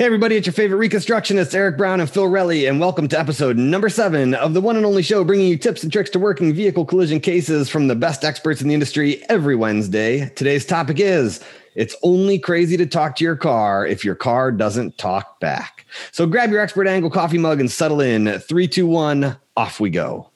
Hey, everybody, it's your favorite reconstructionists, Eric Brown and Phil Relly, and welcome to episode number seven of the one and only show bringing you tips and tricks to working vehicle collision cases from the best experts in the industry every Wednesday. Today's topic is it's only crazy to talk to your car if your car doesn't talk back. So grab your expert angle coffee mug and settle in. Three, two, one, off we go.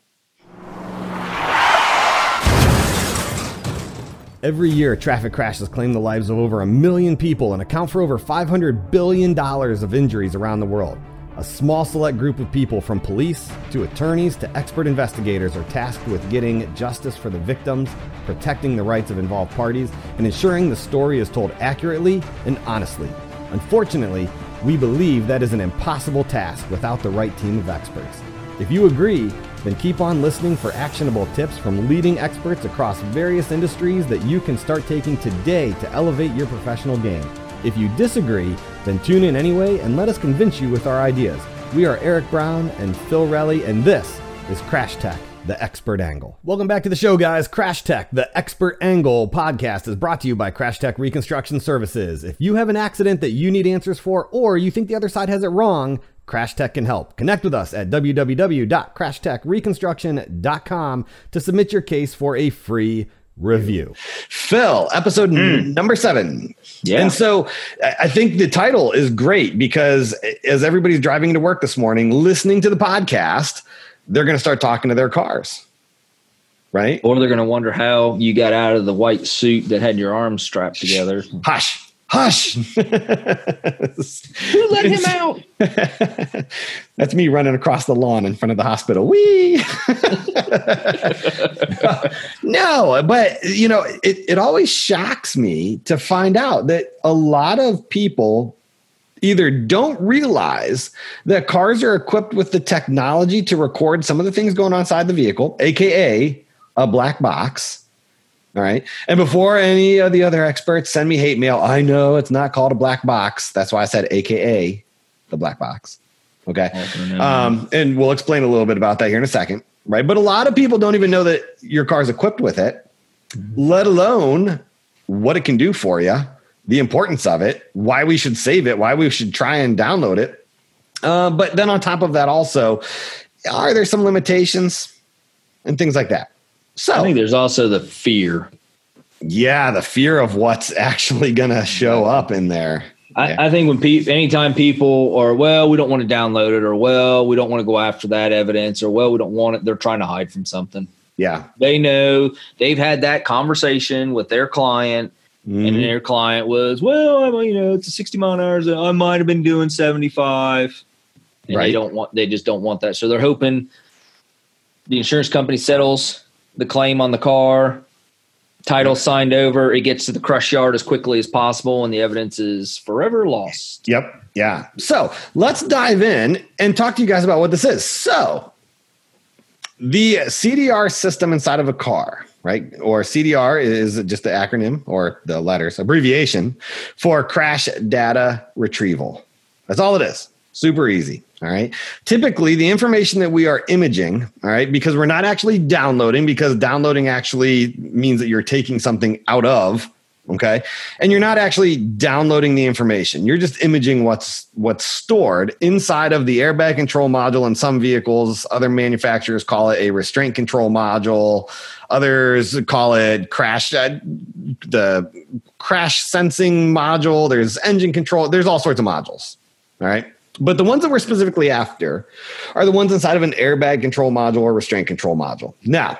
Every year, traffic crashes claim the lives of over a million people and account for over $500 billion of injuries around the world. A small select group of people, from police to attorneys to expert investigators, are tasked with getting justice for the victims, protecting the rights of involved parties, and ensuring the story is told accurately and honestly. Unfortunately, we believe that is an impossible task without the right team of experts. If you agree, then keep on listening for actionable tips from leading experts across various industries that you can start taking today to elevate your professional game. If you disagree, then tune in anyway and let us convince you with our ideas. We are Eric Brown and Phil Relly, and this is Crash Tech the Expert Angle. Welcome back to the show, guys. Crash Tech, the Expert Angle podcast is brought to you by Crash Tech Reconstruction Services. If you have an accident that you need answers for, or you think the other side has it wrong, Crash Tech can help. Connect with us at www.crashtechreconstruction.com to submit your case for a free review. Phil, episode mm. number seven. Yeah. And so I think the title is great because as everybody's driving to work this morning, listening to the podcast, they're going to start talking to their cars. Right. Or they're going to wonder how you got out of the white suit that had your arms strapped together. Hush hush. Who let him out? That's me running across the lawn in front of the hospital. Wee. no, but you know, it, it always shocks me to find out that a lot of people either don't realize that cars are equipped with the technology to record some of the things going on inside the vehicle, aka a black box all right. And before any of the other experts send me hate mail, I know it's not called a black box. That's why I said AKA the black box. Okay. Um, and we'll explain a little bit about that here in a second. Right. But a lot of people don't even know that your car is equipped with it, let alone what it can do for you, the importance of it, why we should save it, why we should try and download it. Uh, but then on top of that, also, are there some limitations and things like that? So I think there's also the fear. Yeah, the fear of what's actually going to show up in there. I, yeah. I, think when people, anytime people are, well, we don't want to download it, or well, we don't want to go after that evidence, or well, we don't want it, they're trying to hide from something. Yeah. They know they've had that conversation with their client, mm-hmm. and their client was, well, you know, it's a 60 mile an hour. I might have been doing 75. And right. they don't want, they just don't want that. So they're hoping the insurance company settles the claim on the car, title signed over, it gets to the crush yard as quickly as possible, and the evidence is forever lost. Yep. Yeah. So let's dive in and talk to you guys about what this is. So, the CDR system inside of a car, right? Or CDR is just the acronym or the letters, abbreviation for crash data retrieval. That's all it is. Super easy. All right. Typically, the information that we are imaging, all right, because we're not actually downloading, because downloading actually means that you're taking something out of, okay, and you're not actually downloading the information. You're just imaging what's what's stored inside of the airbag control module. In some vehicles, other manufacturers call it a restraint control module. Others call it crash uh, the crash sensing module. There's engine control. There's all sorts of modules. All right. But the ones that we're specifically after are the ones inside of an airbag control module or restraint control module. Now,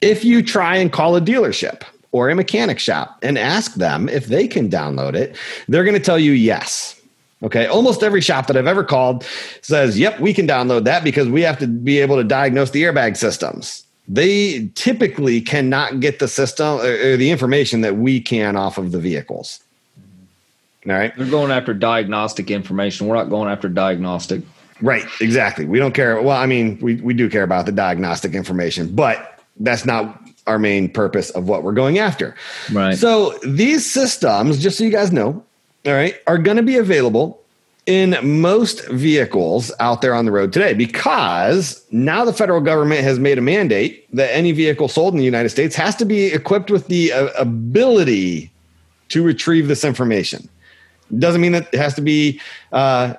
if you try and call a dealership or a mechanic shop and ask them if they can download it, they're going to tell you yes. Okay. Almost every shop that I've ever called says, yep, we can download that because we have to be able to diagnose the airbag systems. They typically cannot get the system or the information that we can off of the vehicles. All right. They're going after diagnostic information. We're not going after diagnostic. Right. Exactly. We don't care. Well, I mean, we, we do care about the diagnostic information, but that's not our main purpose of what we're going after. Right. So these systems, just so you guys know, all right, are going to be available in most vehicles out there on the road today because now the federal government has made a mandate that any vehicle sold in the United States has to be equipped with the uh, ability to retrieve this information. Doesn't mean that it has to be uh,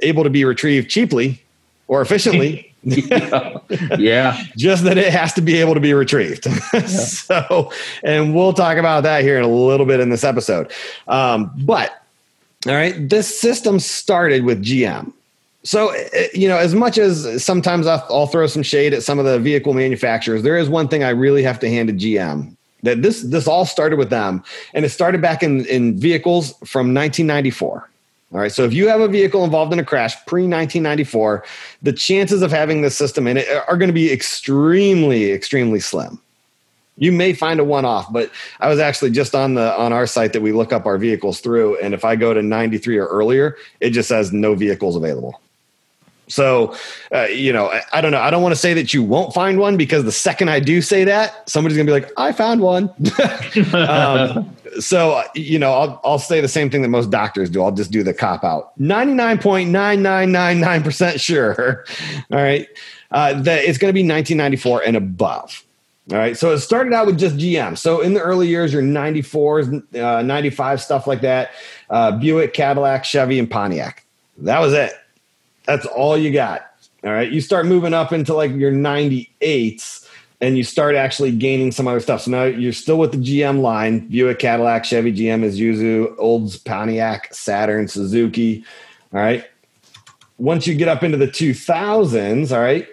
able to be retrieved cheaply or efficiently. yeah. yeah. Just that it has to be able to be retrieved. Yeah. so, and we'll talk about that here in a little bit in this episode. Um, but, all right, this system started with GM. So, eh, you know, as much as sometimes I'll throw some shade at some of the vehicle manufacturers, there is one thing I really have to hand to GM that this this all started with them, and it started back in in vehicles from 1994. All right. So if you have a vehicle involved in a crash pre 1994, the chances of having this system in it are going to be extremely, extremely slim. You may find a one off, but I was actually just on the on our site that we look up our vehicles through, and if I go to 93 or earlier, it just says no vehicles available. So, uh, you know, I, I, don't know. I don't want to say that you won't find one because the second I do say that, somebody's going to be like, I found one. um, so, you know, I'll, I'll say the same thing that most doctors do. I'll just do the cop out 99.9999% sure. All right. Uh, that it's going to be 1994 and above. All right. So it started out with just GM. So in the early years, your 94s, uh, 95, stuff like that, uh, Buick, Cadillac, Chevy, and Pontiac. That was it that's all you got. All right. You start moving up into like your 98s and you start actually gaining some other stuff. So now you're still with the GM line Buick, Cadillac, Chevy, GM, Isuzu, Olds, Pontiac, Saturn, Suzuki. All right. Once you get up into the 2000s, all right.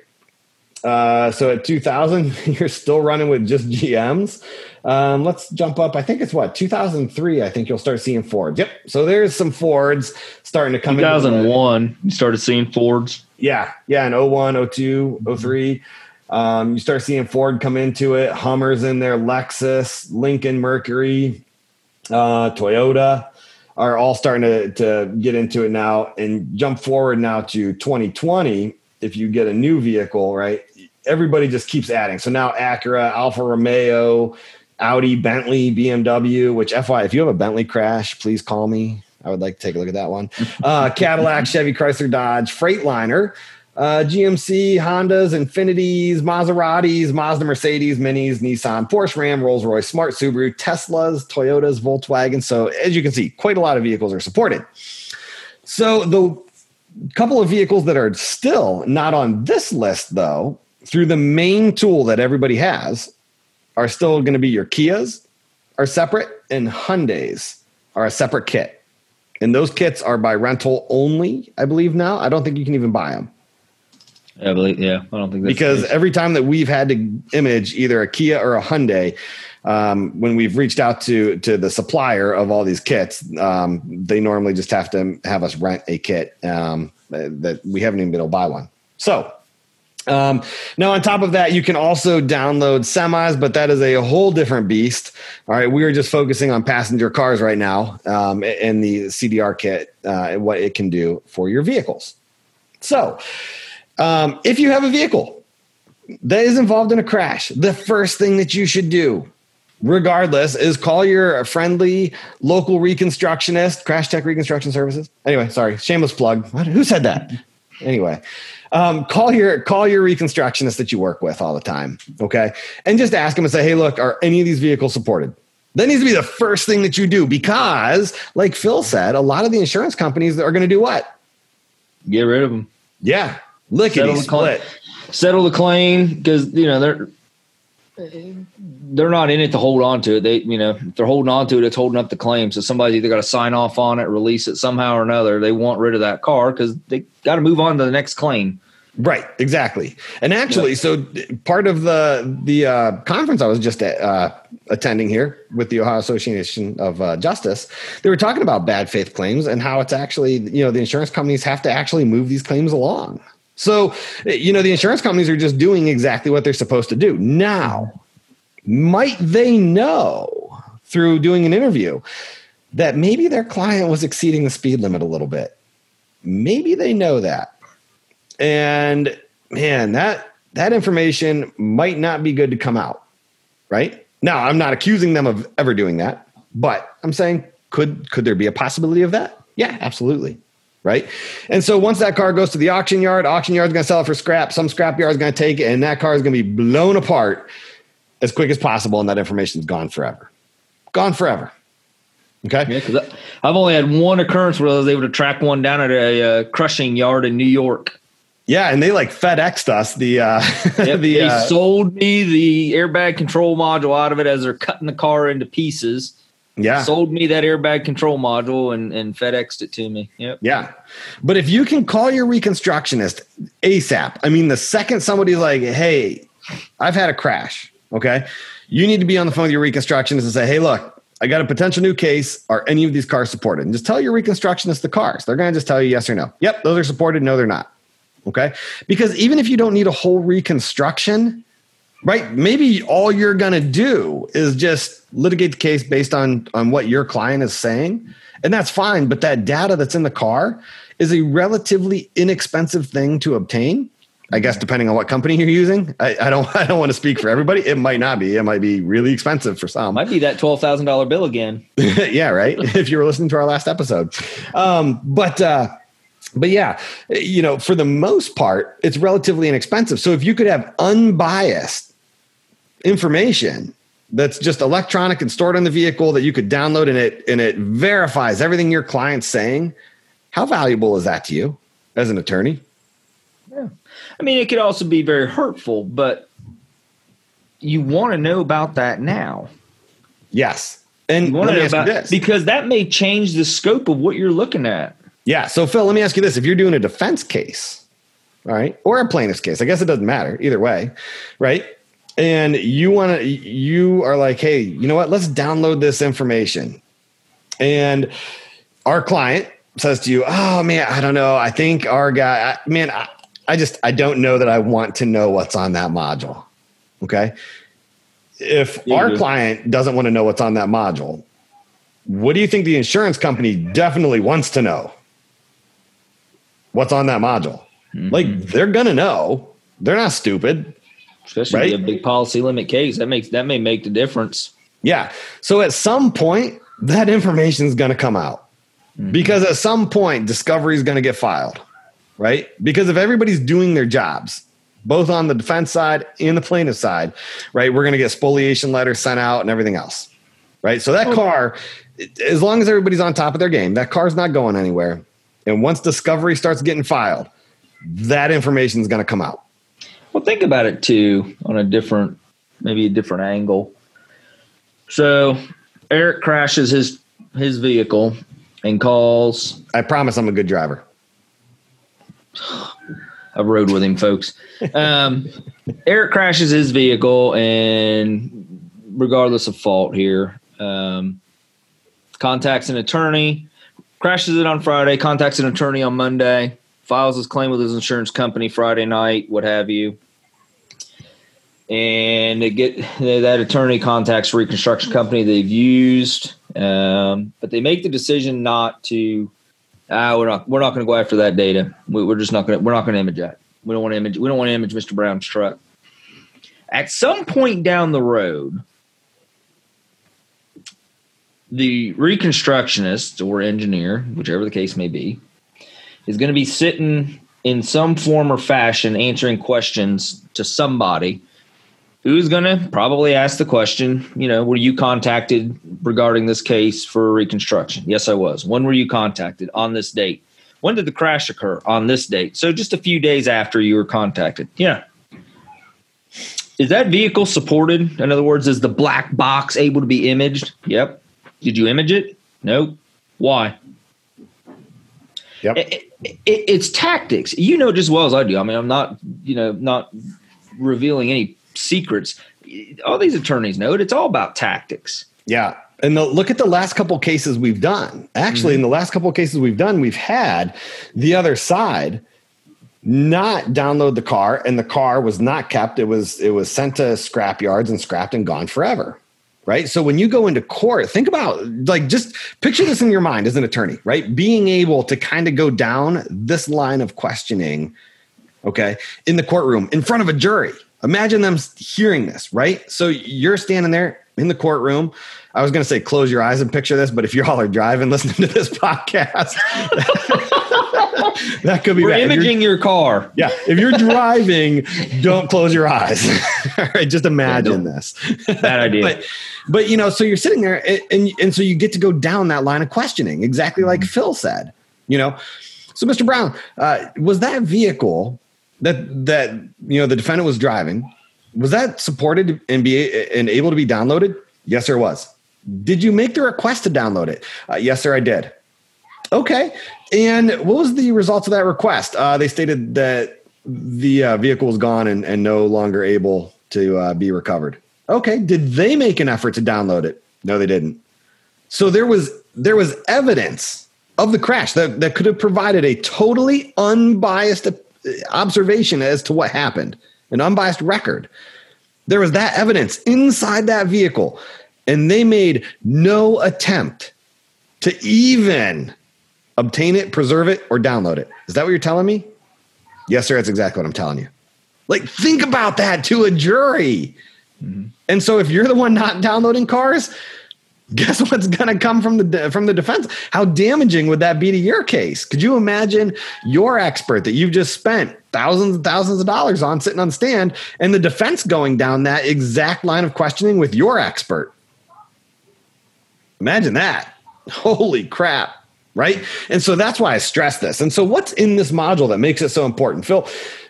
Uh, so at 2000, you're still running with just GMs. Um, let's jump up. I think it's what 2003. I think you'll start seeing Fords. Yep. So there's some Fords starting to come. in. 2001, you started seeing Fords. Yeah, yeah, in 01, 02, 03. Um, you start seeing Ford come into it. Hummers in there, Lexus, Lincoln, Mercury, uh, Toyota are all starting to, to get into it now. And jump forward now to 2020. If you get a new vehicle, right? Everybody just keeps adding. So now Acura, Alfa Romeo, Audi, Bentley, BMW, which FY, if you have a Bentley crash, please call me. I would like to take a look at that one. Uh, Cadillac, Chevy, Chrysler, Dodge, Freightliner, uh, GMC, Hondas, Infinitis, Maseratis, Mazda, Mercedes, Minis, Nissan, Porsche, Ram, Rolls Royce, Smart Subaru, Teslas, Toyotas, Volkswagen. So as you can see, quite a lot of vehicles are supported. So the couple of vehicles that are still not on this list, though, through the main tool that everybody has, are still going to be your Kias are separate and Hyundais are a separate kit. And those kits are by rental only, I believe now. I don't think you can even buy them. I believe, yeah, I don't think because every time that we've had to image either a Kia or a Hyundai, um, when we've reached out to to the supplier of all these kits, um, they normally just have to have us rent a kit um, that we haven't even been able to buy one. So um, now, on top of that, you can also download semis, but that is a whole different beast. All right, we are just focusing on passenger cars right now um, and the CDR kit uh, and what it can do for your vehicles. So, um, if you have a vehicle that is involved in a crash, the first thing that you should do, regardless, is call your friendly local reconstructionist, Crash Tech Reconstruction Services. Anyway, sorry, shameless plug. Who said that? Anyway. Um, call your call your reconstructionist that you work with all the time, okay, and just ask them and say, "Hey, look, are any of these vehicles supported?" That needs to be the first thing that you do because, like Phil said, a lot of the insurance companies are going to do what? Get rid of them. Yeah, lickety split. Settle the claim because you know they're they're not in it to hold on to it. They, you know, if they're holding on to it, it's holding up the claim. So somebody's either got to sign off on it, release it somehow or another. They want rid of that car because they got to move on to the next claim. Right, exactly. And actually, so part of the the uh, conference I was just uh, attending here with the Ohio Association of uh, Justice, they were talking about bad faith claims and how it's actually you know the insurance companies have to actually move these claims along. So you know the insurance companies are just doing exactly what they're supposed to do. Now, might they know through doing an interview that maybe their client was exceeding the speed limit a little bit? Maybe they know that and man, that that information might not be good to come out. Right? Now, I'm not accusing them of ever doing that, but I'm saying could could there be a possibility of that? Yeah, absolutely. Right. And so once that car goes to the auction yard, auction yard's going to sell it for scrap. Some scrap yard's going to take it, and that car is going to be blown apart as quick as possible, and that information's gone forever. Gone forever. Okay. Yeah, because I've only had one occurrence where I was able to track one down at a uh, crushing yard in New York. Yeah, and they like FedExed us the uh Yep, the they uh, sold me the airbag control module out of it as they're cutting the car into pieces. yeah. Sold me that airbag control module and, and FedExed it to me. Yep. Yeah. But if you can call your reconstructionist ASAP, I mean, the second somebody's like, hey, I've had a crash, okay, you need to be on the phone with your reconstructionist and say, hey, look, I got a potential new case. Are any of these cars supported? And just tell your reconstructionist the cars. They're going to just tell you yes or no. Yep, those are supported. No, they're not. Okay. Because even if you don't need a whole reconstruction, right, maybe all you're going to do is just litigate the case based on, on what your client is saying. And that's fine. But that data that's in the car is a relatively inexpensive thing to obtain. I guess depending on what company you're using, I, I don't I don't want to speak for everybody. It might not be. It might be really expensive for some. Might be that twelve thousand dollar bill again. yeah, right. if you were listening to our last episode, um, but uh, but yeah, you know, for the most part, it's relatively inexpensive. So if you could have unbiased information that's just electronic and stored on the vehicle that you could download and it and it verifies everything your client's saying, how valuable is that to you as an attorney? I mean, it could also be very hurtful, but you want to know about that now. Yes. And You want to know about this. because that may change the scope of what you're looking at. Yeah. So, Phil, let me ask you this: If you're doing a defense case, all right, or a plaintiff's case, I guess it doesn't matter either way, right? And you want to, you are like, hey, you know what? Let's download this information. And our client says to you, oh man, I don't know. I think our guy, I, man, I, I just, I don't know that I want to know what's on that module. Okay. If Yeah, our client doesn't want to know what's on that module, what do you think the insurance company definitely wants to know? What's on that module? Mm-hmm. Like they're gonna know. They're not stupid. Especially Right? a big policy limit case. That makes that may make the difference. Yeah. So at some point, that information is gonna come out. Mm-hmm. Because at some point, discovery is gonna get filed. Right? Because if everybody's doing their jobs, both on the defense side and the plaintiff side, right, we're gonna get spoliation letters sent out and everything else. Right. So that oh. car, as long as everybody's on top of their game, that car's not going anywhere. And once discovery starts getting filed, that information is going to come out. Well, think about it too on a different, maybe a different angle. So Eric crashes his his vehicle and calls. I promise I'm a good driver. I've rode with him, folks. Um, Eric crashes his vehicle, and regardless of fault here, um, contacts an attorney, crashes it on Friday, contacts an attorney on Monday, files his claim with his insurance company Friday night, what have you. And get that attorney contacts reconstruction company they've used, um, but they make the decision not to. Ah, we're not. We're not going to go after that data. We, we're just not going. to We're not going to image that. We don't want to image. We don't want to image Mr. Brown's truck. At some point down the road, the reconstructionist or engineer, whichever the case may be, is going to be sitting in some form or fashion answering questions to somebody who's going to probably ask the question, you know, were you contacted regarding this case for reconstruction? Yes, I was. When were you contacted? On this date. When did the crash occur? On this date. So just a few days after you were contacted. Yeah. Is that vehicle supported? In other words, is the black box able to be imaged? Yep. Did you image it? Nope. Why? Yep. It, it, it- it's tactics. You know just as well as I do. I mean, I'm not, you know, not revealing any secrets. All these attorneys know it. It's all about tactics. Yeah. And the, look at the last couple cases we've done. Actually, in mm-hmm. the last couple cases we've done, we've had the other side not download the car, and the car was not kept. It was it was sent to scrap yards and scrapped and gone forever. Right. So when you go into court, think about like just picture this in your mind as an attorney, right? Being able to kind of go down this line of questioning, okay, in the courtroom in front of a jury. Imagine them hearing this, right? So you're standing there in the courtroom. I was going to say close your eyes and picture this, but if you all are driving listening to this podcast, that could be We're bad. Imaging your car. Yeah, if you're driving, don't close your eyes. All right, just imagine this. Bad idea. But but you know, so you're sitting there and, and and so you get to go down that line of questioning, exactly like Phil said. You know, so Mr. Brown, uh, was that vehicle that that you know the defendant was driving? Was that supported and be and able to be downloaded? Yes, sir, it was. Did you make the request to download it? Uh, yes, sir, I did. Okay. And what was the results of that request? Uh, they stated that the uh, vehicle was gone and, and no longer able to uh, be recovered. Okay. Did they make an effort to download it? No, they didn't. So there was there was evidence of the crash that, that could have provided a totally unbiased observation as to what happened, an unbiased record. There was that evidence inside that vehicle, and they made no attempt to even obtain it, preserve it, or download it. Is that what you're telling me? Yes, sir. That's exactly what I'm telling you. Like, think about that to a jury. Mm-hmm. And so, if you're the one not downloading cars, guess what's going to come from the from the defense? How damaging would that be to your case? Could you imagine your expert that you've just spent thousands and thousands of dollars on sitting on stand, and the defense going down that exact line of questioning with your expert? Imagine that. Holy crap. Right. And so that's why I stress this. And so, what's in this module that makes it so important? Phil,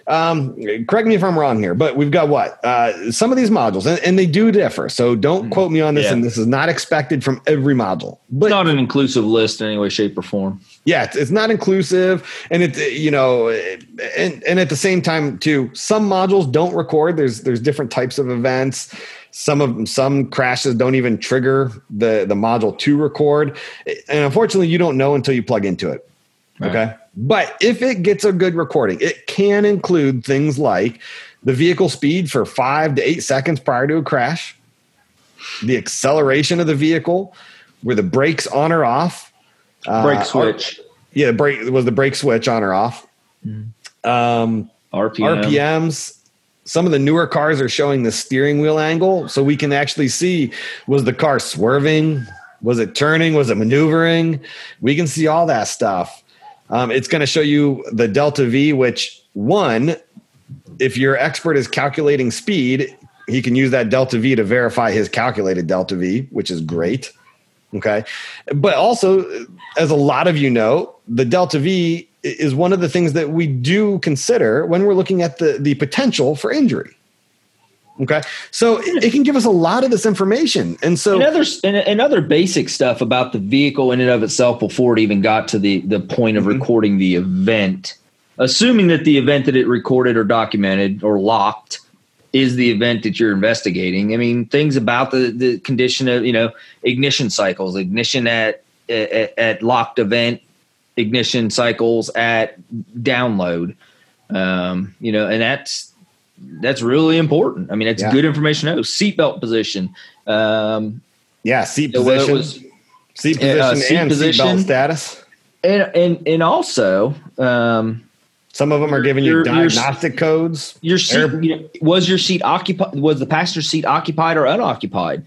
um, correct me if I'm wrong here, but we've got what? Uh, some of these modules, and, and they do differ. So, don't quote me on this. Yeah. And this is not expected from every module. But Not an inclusive list in any way, shape, or form. yeah, it's, it's not inclusive, and it you know, and and at the same time too, some modules don't record. There's there's different types of events. Some of some crashes don't even trigger the the module to record, and unfortunately, you don't know until you plug into it. Okay, but if it gets a good recording, it can include things like the vehicle speed for five to eight seconds prior to a crash, the acceleration of the vehicle, were the brakes on or off, Brake uh, switch, yeah, the brake was the brake switch on or off. Um, RPM. RPMs. Some of the newer cars are showing the steering wheel angle, so we can actually see was the car swerving, was it turning, was it maneuvering? We can see all that stuff. Um, it's going to show you the delta V, which one, if your expert is calculating speed, he can use that delta V to verify his calculated delta V, which is great. Okay. But also, as a lot of you know, the delta V is one of the things that we do consider when we're looking at the, the potential for injury. Okay. So it, it can give us a lot of this information. And so, and other and, and other basic stuff about the vehicle in and of itself before it even got to the the point of Mhm. recording the event assuming that the event that it recorded or documented or locked is the event that you're investigating i mean things about the the condition of you know ignition cycles ignition at at, at locked event ignition cycles at download um you know and that's that's really important i mean it's Yeah. good information to know seatbelt position um yeah, seat so position, was seat uh, position, seat and position. seatbelt status. and and and also um Some of them are giving you Your- your- diagnostic codes. your seat Air- you know, was your seat occupied was the passenger seat occupied or unoccupied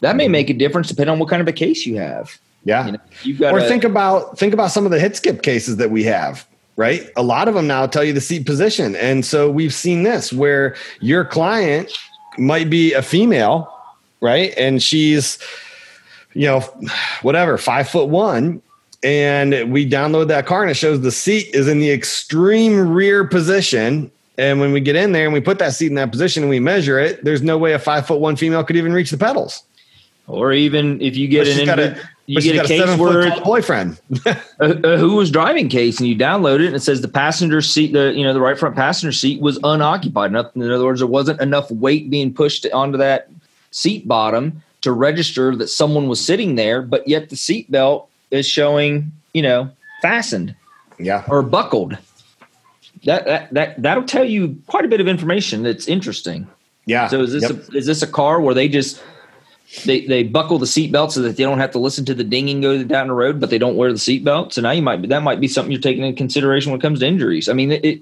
that may make a difference depending on what kind of a case you have Yeah. you know you've got or think about think about some of the hit skip cases that we have right? A lot of them now tell you the seat position. And so we've seen this where your client might be a female right? And she's you know whatever five foot one. And we download that car and it shows the seat is in the extreme rear position. And when we get in there and we put that seat in that position and we measure it there's no way a five foot one female could even reach the pedals or even if you get But an got a- you get a case where boyfriend. A, a who was driving case and you download it and it says the passenger seat the you know the right front passenger seat was unoccupied. Enough- in other words there wasn't enough weight being pushed onto that seat bottom to register that someone was sitting there but yet the seat belt is showing you know fastened yeah. or buckled. That that, that that'll tell you quite a bit of information that's interesting. Yeah. So is this Yep. a, is this a car where they just they they buckle the seatbelt so that they don't have to listen to the dinging go down the road, but they don't wear the seatbelt? So now you might that might be something you're taking into consideration when it comes to injuries. I mean, it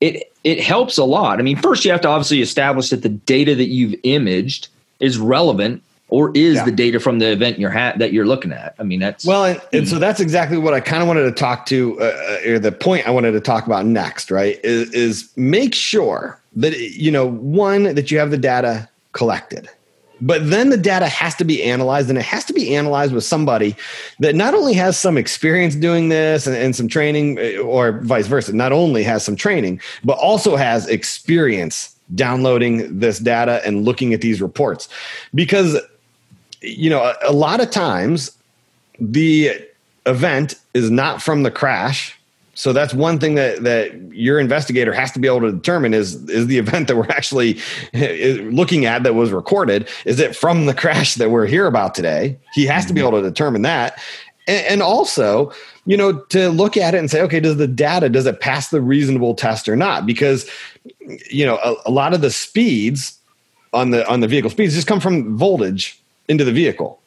it it helps a lot. I mean, first you have to obviously establish that the data that you've imaged is relevant or is yeah. the data from the event you're ha- that you're looking at? I mean, that's well, and, and so that's exactly what I kind of wanted to talk to, uh, uh, or the point I wanted to talk about next, right? Is, is make sure that you know one that you have the data collected, but then the data has to be analyzed, and it has to be analyzed with somebody that not only has some experience doing this and, and some training, uh, or vice versa, not only has some training, but also has experience downloading this data and looking at these reports because you know, a, a lot of times the event is not from the crash. So that's one thing that that your investigator has to be able to determine is is the event that we're actually looking at that was recorded is it from the crash that we're here about today? He has to be mm-hmm. able to determine that, and, and also you know to look at it and say okay does the data does it pass the reasonable test or not because you know a, a lot of the speeds on the on the vehicle speeds just come from voltage into the vehicle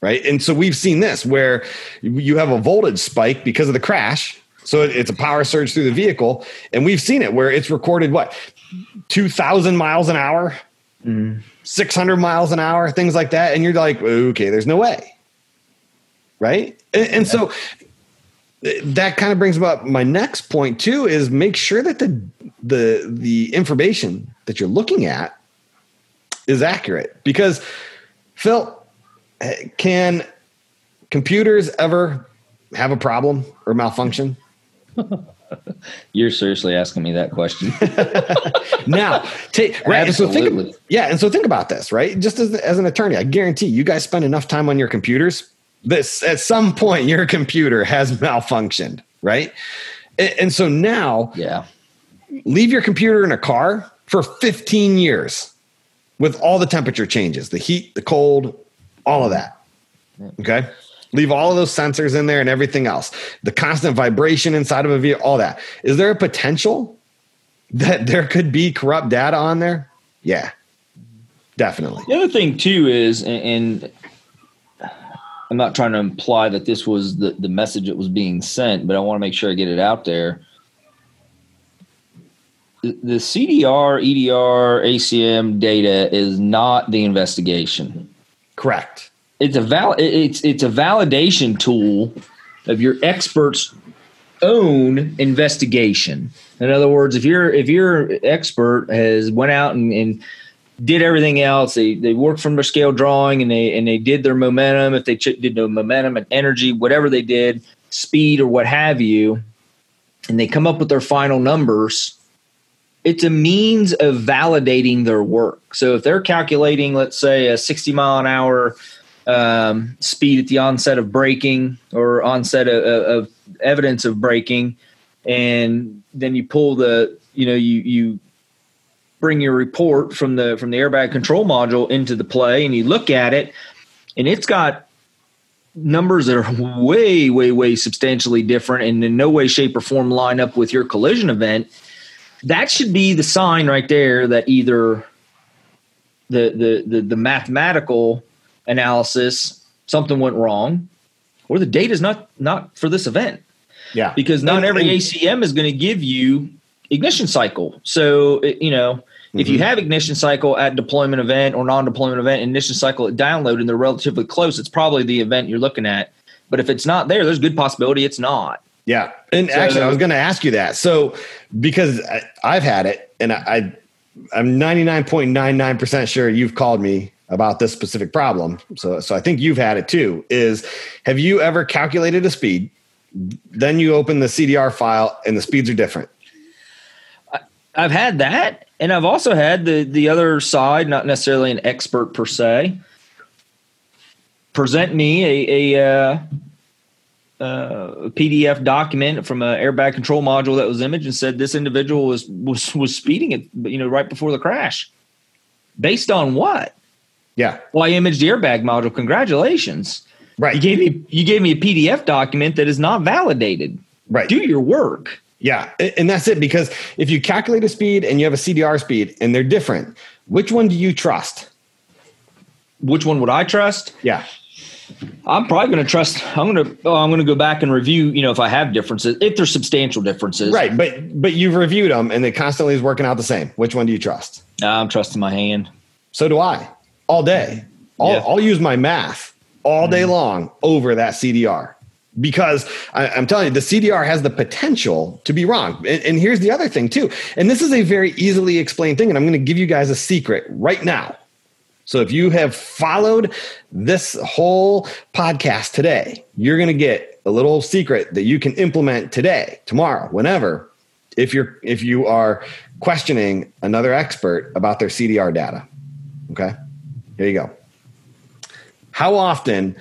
right and so we've seen this where you have a voltage spike because of the crash so it's a power surge through the vehicle and we've seen it where it's recorded what 2000 miles an hour mm. 600 miles an hour things like that and you're like okay there's no way right and, and so that kind of brings about my next point too is make sure that the the the information that you're looking at is accurate because Phil, can computers ever have a problem or malfunction? You're seriously asking me that question. now, take, right. So think, yeah, and so think about this, right? Just as, as an attorney, I guarantee you guys spend enough time on your computers. This at some point your computer has malfunctioned, right? And, and so now, yeah, leave your computer in a car for 15 years with all the temperature changes, the heat, the cold, all of that. Okay. Leave all of those sensors in there and everything else. The constant vibration inside of a vehicle, all that. Is there a potential that there could be corrupt data on there? Yeah, definitely. The other thing too is, and I'm not trying to imply that this was the, the message that was being sent, but I want to make sure I get it out there the CDR, EDR, ACM data is not the investigation. Correct. It's a val- it's it's a validation tool of your expert's own investigation. In other words, if your if your expert has went out and, and did everything else, they they worked from their scale drawing and they and they did their momentum. If they ch- did the momentum and energy, whatever they did, speed or what have you, and they come up with their final numbers it's a means of validating their work. So if they're calculating, let's say, a 60 mile an hour um, speed at the onset of braking or onset of, of, evidence of braking, and then you pull the, you know, you you bring your report from the from the airbag control module into the play, and you look at it, and it's got numbers that are way, way, way substantially different, and in no way, shape, or form line up with your collision event. That should be the sign right there that either the the the, the mathematical analysis something went wrong or the data is not not for this event yeah because not and, every acm is going to give you ignition cycle so you know mm-hmm. if you mm-hmm. have ignition cycle at deployment event or non-deployment event ignition cycle at download and they're relatively close it's probably the event you're looking at but if it's not there there's a good possibility it's not yeah. And so, actually, I was going to ask you that. So, because I, have had it and I, I'm 99.99% sure you've called me about this specific problem. So, so I think you've had it too. Is have you ever calculated a speed? Then you open the CDR file and the speeds are different. I've had that, and I've also had the the other side, not necessarily an expert per se, present me a, a uh, uh, PDF document from an airbag control module that was imaged and said this individual was was was speeding it, you know, right before the crash. Based on what? Yeah. Well, I imaged the airbag module. Congratulations. Right. You gave me you gave me a PDF document that is not validated. Right. Do your work. Yeah, and that's it. Because if you calculate a speed and you have a CDR speed and they're different, which one do you trust? Which one would I trust? Yeah. I'm probably going to trust. I'm going to. Oh, I'm going to go back and review. You know, if I have differences, if there's substantial differences, right? But but you've reviewed them, and it constantly is working out the same. Which one do you trust? I'm trusting my hand. So do I, all day. I'll, Yeah. I'll use my math all day mm-hmm. long over that CDR because I, I'm telling you, the CDR has the potential to be wrong. And, and here's the other thing, too. And this is a very easily explained thing. And I'm going to give you guys a secret right now. So if you have followed this whole podcast today, you're going to get a little secret that you can implement today, tomorrow, whenever, if you're if you are questioning another expert about their CDR data. Okay? Here you go. How often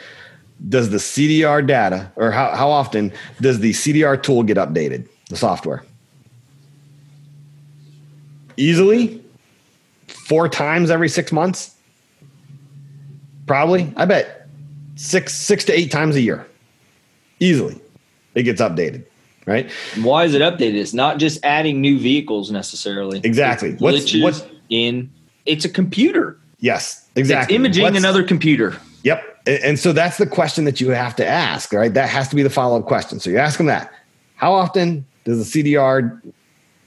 does the CDR data or how, how often does the CDR tool get updated, the software? Easily four times every six months? Probably. I bet six six to eight times a year. Easily. It gets updated. Right? Why is it updated? It's not just adding new vehicles necessarily. Exactly. What's- what's- in it's a computer. Yes, exactly. It's imaging What's- another computer. Yep. And so that's the question that you have to ask, right? That has to be the follow up question. So you ask them that. How often does the CDR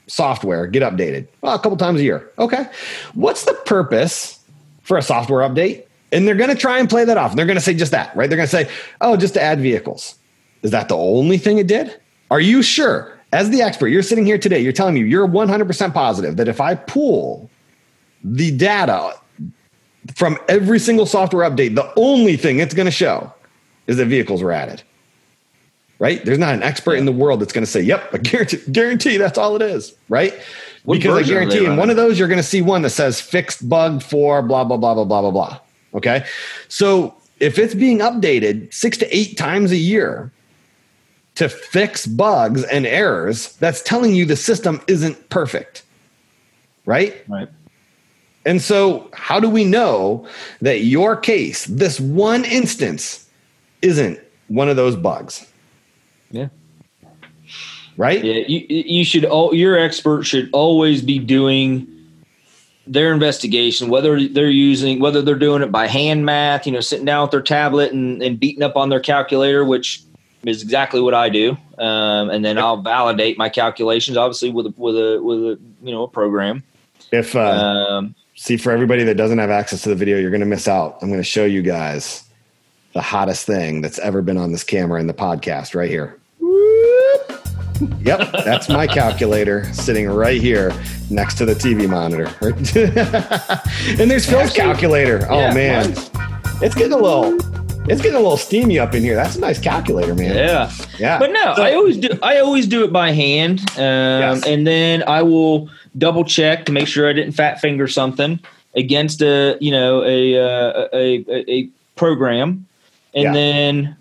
software get updated? Well, a couple times a year. Okay. What's the purpose for a software update? And they're going to try and play that off. They're going to say just that, right? They're going to say, oh, just to add vehicles. Is that the only thing it did? Are you sure? As the expert, you're sitting here today, you're telling me you're 100% positive that if I pull the data from every single software update, the only thing it's going to show is that vehicles were added. Right? There's not an expert in the world that's going to say, "Yep, I guarantee, guarantee that's all it is." Right? What because I version are they guarantee in one of those you're going to see one that says fixed bug for blah blah blah blah blah blah blah. Okay, so if it's being updated six to eight times a year to fix bugs and errors, that's telling you the system isn't perfect. Right? Right. And so, how do we know that your case, this one instance, isn't one of those bugs? Yeah. Right? Yeah, you, you should. al- Your expert should always be doing their investigation, whether they're using, whether they're doing it by hand math, you know, sitting down with their tablet and, and beating up on their calculator, which is exactly what I do. Um, and then I'll validate my calculations, obviously with a, with a with a you know a program. If uh, Um, see for everybody that doesn't have access to the video, you're going to miss out. I'm going to show you guys the hottest thing that's ever been on this camera in the podcast right here. Yep, that's my calculator sitting right here next to the TV monitor. and there's Phil's calculator. Oh Yeah, man, it's getting a little, it's getting a little steamy up in here. That's a nice calculator, man. yeah. yeah. But no, So- I always do. I always do it by hand, um, Yes. and then I will double check to make sure I didn't fat finger something against a you know a uh, a, a, a program, and Yeah. then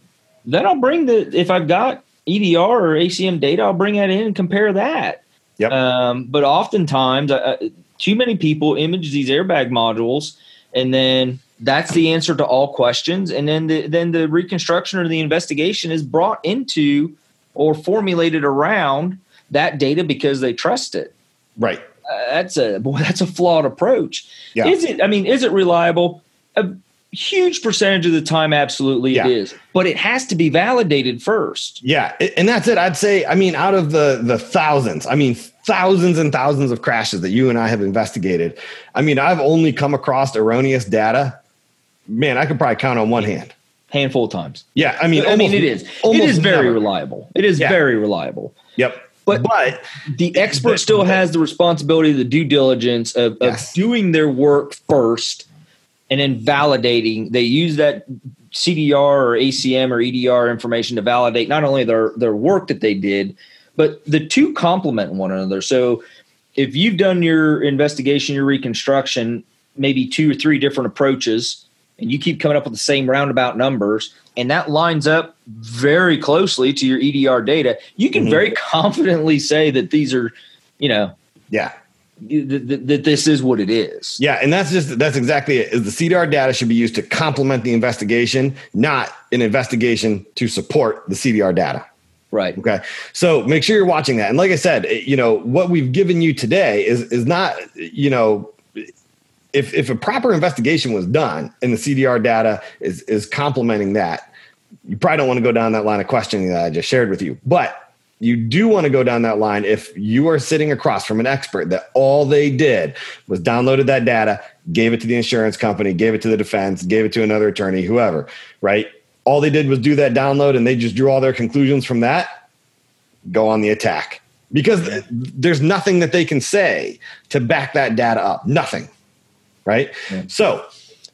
then I'll bring the if I've got EDR or ACM data, I'll bring that in and compare that. Yep. Um, but oftentimes, uh, too many people image these airbag modules, and then that's the answer to all questions. And then the then the reconstruction or the investigation is brought into or formulated around that data because they trust it. Right. Uh, that's a boy. That's a flawed approach. Yeah. Is it? I mean, is it reliable? A huge percentage of the time, absolutely Yeah. it is. But it has to be validated first. Yeah, and that's it. I'd say, I mean, out of the the thousands, I mean, thousands and thousands of crashes that you and I have investigated, I mean, I've only come across erroneous data. Man, I could probably count on one hand. Handful of times. Yeah, I mean, I mean, it is. Almost is very never. reliable. It is Yeah. very reliable. Yep, But- but The expert still has the responsibility, the due diligence of, of doing their work first, and then validating. They use that CDR or ACM or EDR information to validate not only their their work that they did, but the two complement one another. So, if you've done your investigation, your reconstruction, maybe two or three different approaches, and you keep coming up with the same roundabout numbers, and that lines up very closely to your EDR data, you can Mhm. very confidently say that these are, you know, yeah, that, that, that this is what it is. yeah, and that's just that's exactly it. Is the CDR data should be used to complement the investigation, not an investigation to support the CDR data. Right. Okay. So make sure you're watching that. And like I said, you know, what we've given you today is is not, you know, if if a proper investigation was done and the CDR data is is complementing that, you probably don't want to go down that line of questioning that I just shared with you. But you do want to go down that line if you are sitting across from an expert that all they did was downloaded that data, gave it to the insurance company, gave it to the defense, gave it to another attorney, whoever, right? All they did was do that download and they just drew all their conclusions from that. Go on the attack because there's nothing that they can say to back that data up. Nothing. Right. Yeah. So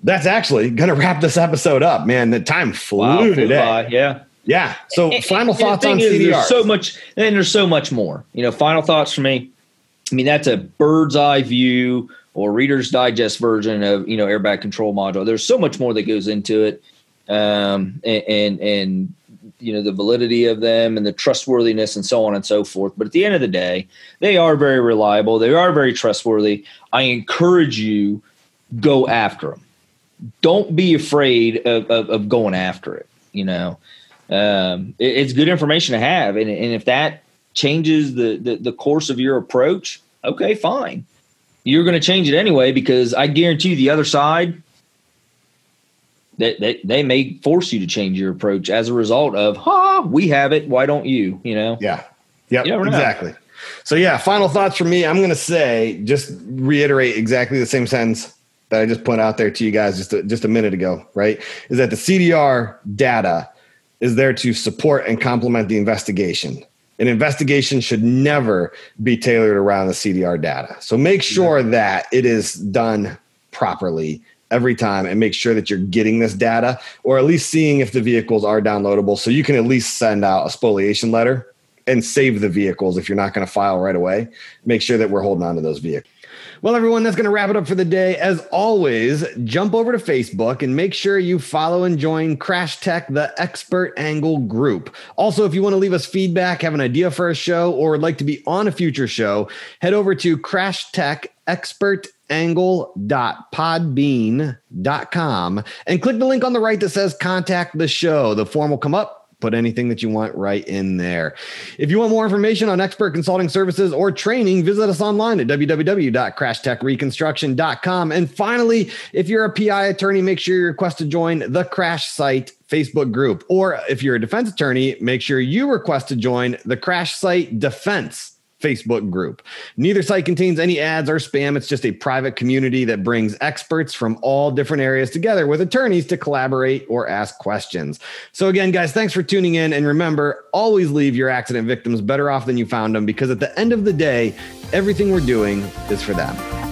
that's actually going to wrap this episode up, man. The time flew wow, today. By, yeah. Yeah. So and, final and thoughts on CDR. There's so much, and there's so much more. You know, final thoughts for me. I mean, that's a bird's eye view or Reader's Digest version of you know airbag control module. There's so much more that goes into it, um, and, and and you know the validity of them and the trustworthiness and so on and so forth. But at the end of the day, they are very reliable. They are very trustworthy. I encourage you go after them. Don't be afraid of, of, of going after it. You know, um, it, it's good information to have, and, and if that changes the, the the course of your approach, okay, fine. You're going to change it anyway because I guarantee the other side that they, they, they, may force you to change your approach as a result of, ha, we have it. Why don't you? You know? Yeah. Yep. Exactly. So yeah, final thoughts for me. I'm going to say, just reiterate exactly the same sentence that I just put out there to you guys just a, just a minute ago, right? Is that the CDR data is there to support and complement the investigation. An investigation should never be tailored around the CDR data. So make mm-hmm. sure that it is done properly every time and make sure that you're getting this data or at least seeing if the vehicles are downloadable so you can at least send out a spoliation letter and save the vehicles if you're not going to file right away. Make sure that we're holding on to those vehicles. Well, everyone, that's going to wrap it up for the day. As always, jump over to Facebook and make sure you follow and join Crash Tech, the expert angle group. Also, if you want to leave us feedback, have an idea for a show, or would like to be on a future show, head over to Crash Tech Expert angle.podbean.com and click the link on the right that says contact the show. The form will come up put anything that you want right in there. If you want more information on expert consulting services or training, visit us online at www.crashtechreconstruction.com. And finally, if you're a PI attorney, make sure you request to join the Crash Site Facebook group. Or if you're a defense attorney, make sure you request to join the Crash Site Defense Facebook group. Neither site contains any ads or spam. It's just a private community that brings experts from all different areas together with attorneys to collaborate or ask questions. So, again, guys, thanks for tuning in. And remember, always leave your accident victims better off than you found them because at the end of the day, everything we're doing is for them.